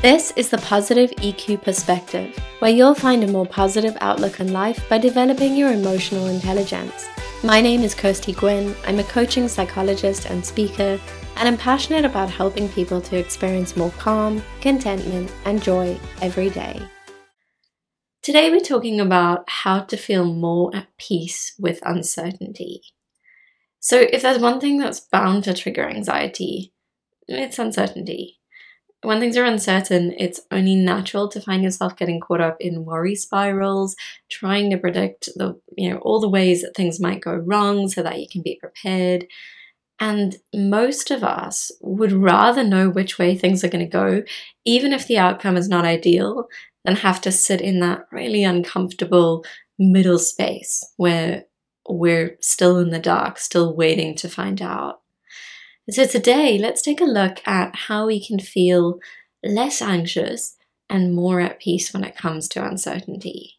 This is the Positive EQ Perspective, where you'll find a more positive outlook on life by developing your emotional intelligence. My name is Kirsty Gwynn. I'm a coaching psychologist and speaker, and I'm passionate about helping people to experience more calm, contentment, and joy every day. Today, we're talking about how to feel more at peace with uncertainty. So, if there's one thing that's bound to trigger anxiety, it's uncertainty when things are uncertain, it's only natural to find yourself getting caught up in worry spirals, trying to predict the, you know, all the ways that things might go wrong so that you can be prepared. And most of us would rather know which way things are going to go, even if the outcome is not ideal, than have to sit in that really uncomfortable middle space where we're still in the dark, still waiting to find out. So, today, let's take a look at how we can feel less anxious and more at peace when it comes to uncertainty.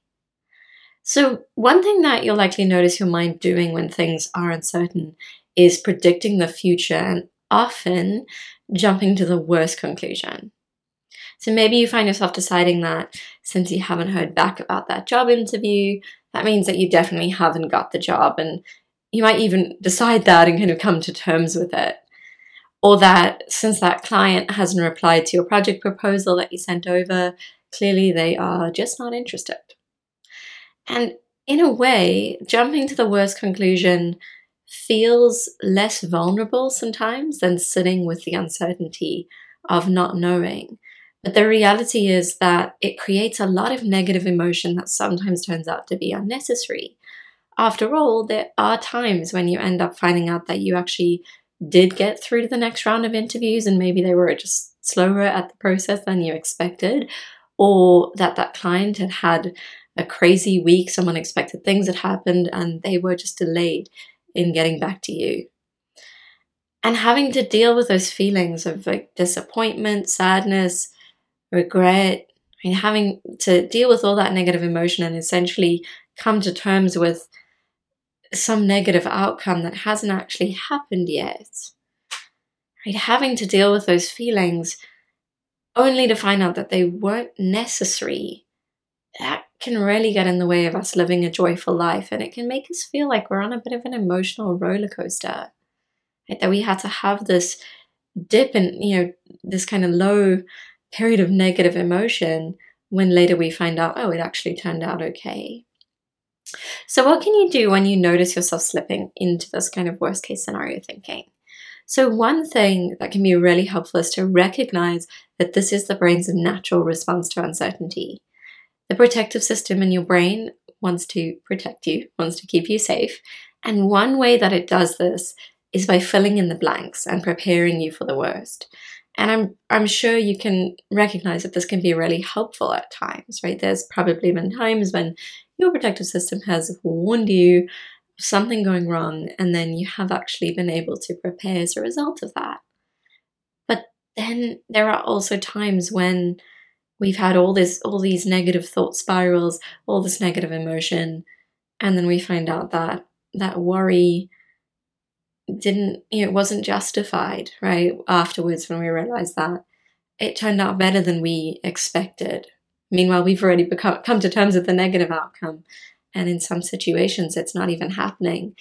So, one thing that you'll likely notice your mind doing when things are uncertain is predicting the future and often jumping to the worst conclusion. So, maybe you find yourself deciding that since you haven't heard back about that job interview, that means that you definitely haven't got the job, and you might even decide that and kind of come to terms with it or that since that client hasn't replied to your project proposal that you sent over, clearly they are just not interested. And in a way, jumping to the worst conclusion feels less vulnerable sometimes than sitting with the uncertainty of not knowing. But the reality is that it creates a lot of negative emotion that sometimes turns out to be unnecessary. After all, there are times when you end up finding out that you actually did get through to the next round of interviews and maybe they were just slower at the process than you expected, or that that client had had a crazy week, some unexpected things had happened, and they were just delayed in getting back to you. And having to deal with those feelings of like disappointment, sadness, regret, I mean, having to deal with all that negative emotion and essentially come to terms with some negative outcome that hasn't actually happened yet. Right? Having to deal with those feelings only to find out that they weren't necessary, that can really get in the way of us living a joyful life. And it can make us feel like we're on a bit of an emotional roller coaster. Right? That we had to have this dip and you know, this kind of low period of negative emotion when later we find out, oh, it actually turned out okay. So, what can you do when you notice yourself slipping into this kind of worst case scenario thinking? So, one thing that can be really helpful is to recognize that this is the brain's natural response to uncertainty. The protective system in your brain wants to protect you, wants to keep you safe. And one way that it does this is by filling in the blanks and preparing you for the worst. And I'm I'm sure you can recognize that this can be really helpful at times, right? There's probably been times when your protective system has warned you something going wrong, and then you have actually been able to prepare as a result of that. But then there are also times when we've had all this all these negative thought spirals, all this negative emotion, and then we find out that that worry didn't you know, it wasn't justified right afterwards when we realized that it turned out better than we expected Meanwhile, we've already become, come to terms with the negative outcome. And in some situations, it's not even happening.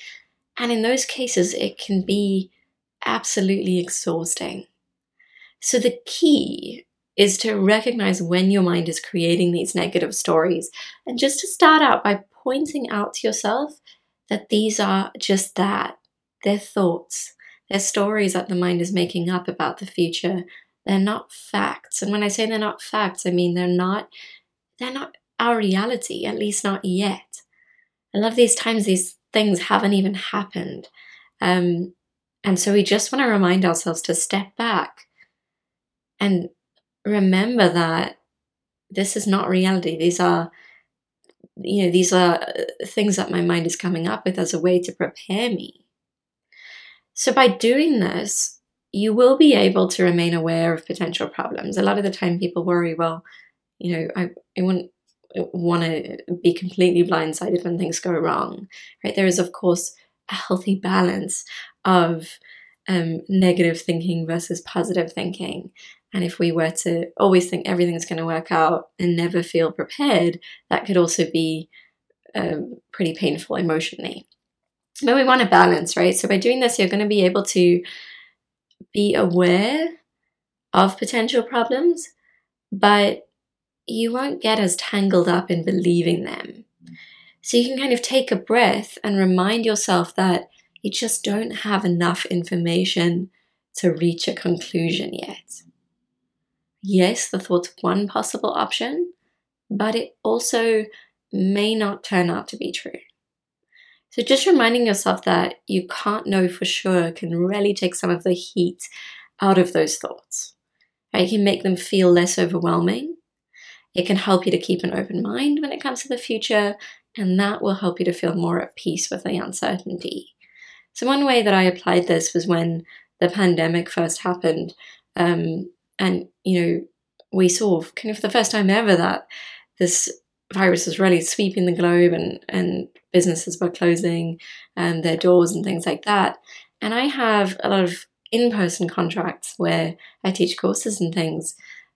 And in those cases, it can be absolutely exhausting. So the key is to recognize when your mind is creating these negative stories and just to start out by pointing out to yourself that these are just that. They're thoughts. They're stories that the mind is making up about the future they're not facts. And when I say they're not facts, I mean they're not they're not our reality, at least not yet. A lot of these times these things haven't even happened. Um, and so we just want to remind ourselves to step back and remember that this is not reality. These are you know, these are uh, things that my mind is coming up with as a way to prepare me. So by doing this, you will be able to remain aware of potential problems. A lot of the time, people worry, well, you know, I, I wouldn't want to be completely blindsided when things go wrong, right? There is, of course, a healthy balance of um, negative thinking versus positive thinking. And if we were to always think everything's going to work out and never feel prepared, that could also be um, pretty painful emotionally. But we want a balance, right? So by doing this, you're going to be able to be aware of potential problems, but you won't get as tangled up in believing them. So you can kind of take a breath and remind yourself that you just don't have enough information to reach a conclusion yet. Yes, the thought's one possible option, but it also may not turn out to be true. So just reminding yourself that you can't know for sure can really take some of the heat out of those thoughts. Right? It can make them feel less overwhelming. It can help you to keep an open mind when it comes to the future, and that will help you to feel more at peace with the uncertainty. So, one way that I applied this was when the pandemic first happened. Um, and, you know, we saw kind of for the first time ever that this virus was really sweeping the globe and, and businesses were closing um, their doors and things like that. And I have a lot of in person contracts where I teach courses and things.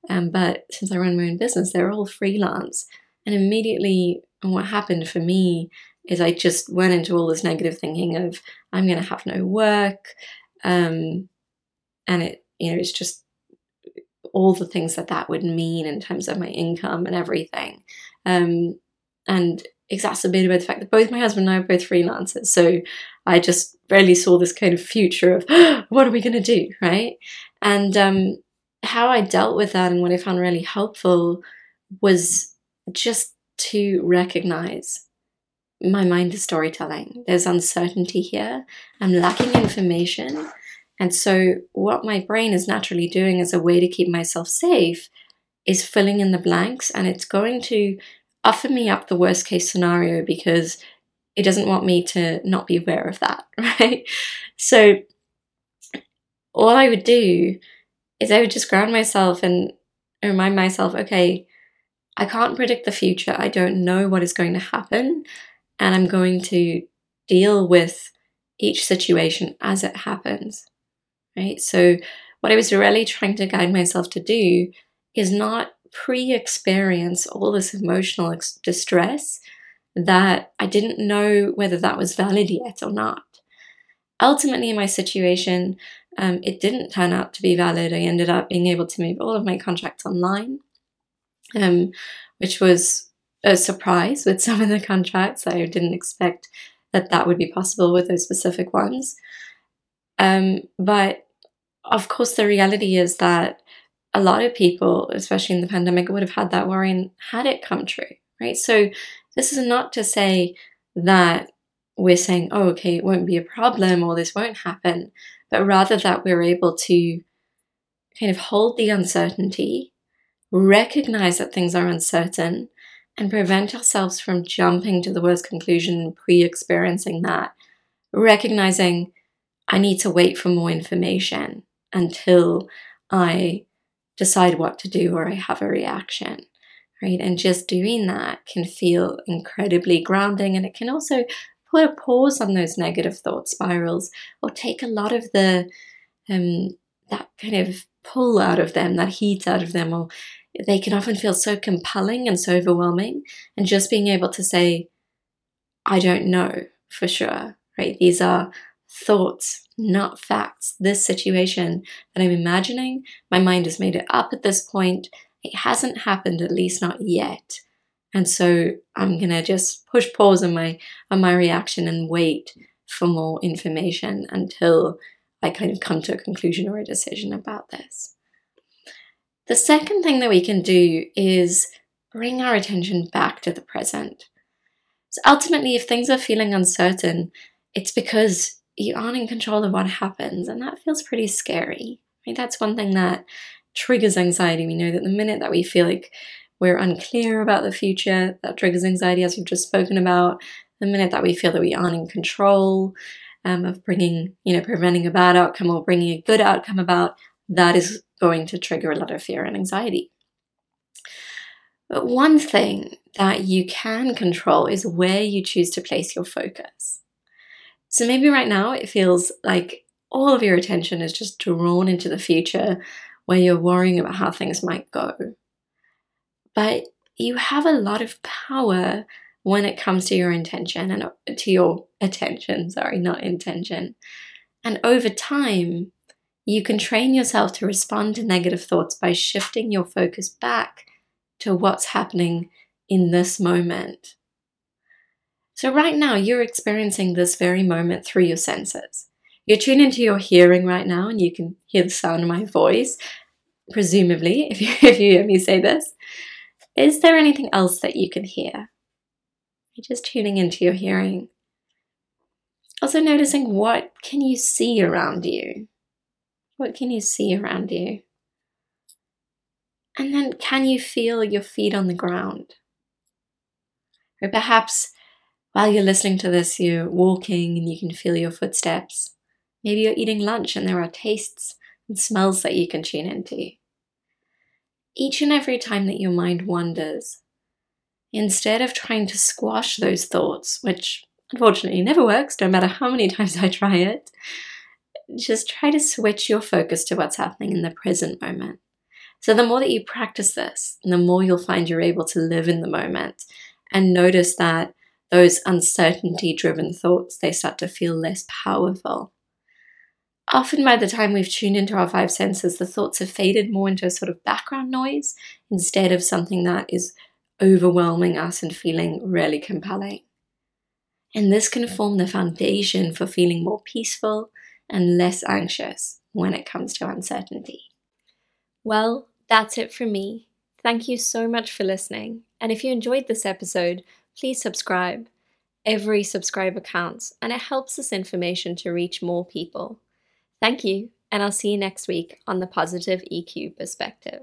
Um, but since I run my own business, they're all freelance. And immediately, what happened for me is I just went into all this negative thinking of I'm going to have no work, um, and it you know it's just all the things that that would mean in terms of my income and everything, um, and exacerbated by the fact that both my husband and I are both freelancers. So I just really saw this kind of future of what are we going to do, right? And um, how I dealt with that and what I found really helpful was just to recognize my mind is storytelling. There's uncertainty here. I'm lacking information. And so, what my brain is naturally doing as a way to keep myself safe is filling in the blanks. And it's going to offer me up the worst case scenario because it doesn't want me to not be aware of that, right? So, all I would do is I would just ground myself and remind myself, okay, I can't predict the future. I don't know what is going to happen and I'm going to deal with each situation as it happens. Right? So, what I was really trying to guide myself to do is not pre experience all this emotional ex- distress that I didn't know whether that was valid yet or not. Ultimately, in my situation, um, it didn't turn out to be valid. I ended up being able to move all of my contracts online, um, which was a surprise with some of the contracts. I didn't expect that that would be possible with those specific ones. Um, but of course, the reality is that a lot of people, especially in the pandemic, would have had that worry and had it come true, right? So, this is not to say that we're saying, oh, okay, it won't be a problem or this won't happen, but rather that we're able to kind of hold the uncertainty, recognize that things are uncertain, and prevent ourselves from jumping to the worst conclusion pre experiencing that. Recognizing I need to wait for more information until I decide what to do or I have a reaction, right? And just doing that can feel incredibly grounding and it can also put a pause on those negative thought spirals or take a lot of the, um, that kind of pull out of them, that heat out of them, or they can often feel so compelling and so overwhelming. And just being able to say, I don't know for sure, right? These are thoughts, not facts. This situation that I'm imagining, my mind has made it up at this point. It hasn't happened, at least not yet. And so I'm gonna just push pause on my on my reaction and wait for more information until I kind of come to a conclusion or a decision about this. The second thing that we can do is bring our attention back to the present. So ultimately, if things are feeling uncertain, it's because you aren't in control of what happens, and that feels pretty scary. Right? That's one thing that triggers anxiety. We know that the minute that we feel like we're unclear about the future, that triggers anxiety, as we've just spoken about. The minute that we feel that we aren't in control um, of bringing, you know, preventing a bad outcome or bringing a good outcome about, that is going to trigger a lot of fear and anxiety. But one thing that you can control is where you choose to place your focus. So maybe right now it feels like all of your attention is just drawn into the future where you're worrying about how things might go. But you have a lot of power when it comes to your intention and uh, to your attention, sorry, not intention. And over time, you can train yourself to respond to negative thoughts by shifting your focus back to what's happening in this moment. So, right now, you're experiencing this very moment through your senses. You're tuned into your hearing right now, and you can hear the sound of my voice, presumably, if you, if you hear me say this. Is there anything else that you can hear? You're just tuning into your hearing. Also noticing what can you see around you? What can you see around you? And then can you feel your feet on the ground? Or perhaps while you're listening to this, you're walking and you can feel your footsteps. Maybe you're eating lunch and there are tastes and smells that you can tune into. Each and every time that your mind wanders, instead of trying to squash those thoughts, which unfortunately never works, no matter how many times I try it, just try to switch your focus to what's happening in the present moment. So, the more that you practice this, the more you'll find you're able to live in the moment and notice that those uncertainty driven thoughts they start to feel less powerful often by the time we've tuned into our five senses the thoughts have faded more into a sort of background noise instead of something that is overwhelming us and feeling really compelling and this can form the foundation for feeling more peaceful and less anxious when it comes to uncertainty. Well, that's it from me. Thank you so much for listening. And if you enjoyed this episode, please subscribe. Every subscriber counts, and it helps this information to reach more people. Thank you, and I'll see you next week on the Positive EQ Perspective.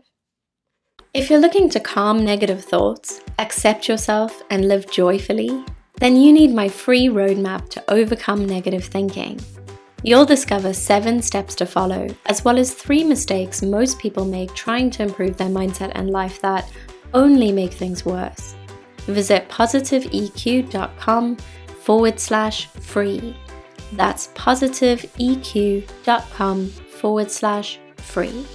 If you're looking to calm negative thoughts, accept yourself, and live joyfully, then you need my free roadmap to overcome negative thinking. You'll discover seven steps to follow, as well as three mistakes most people make trying to improve their mindset and life that only make things worse. Visit positiveeq.com forward slash free. That's positiveeq.com forward slash free.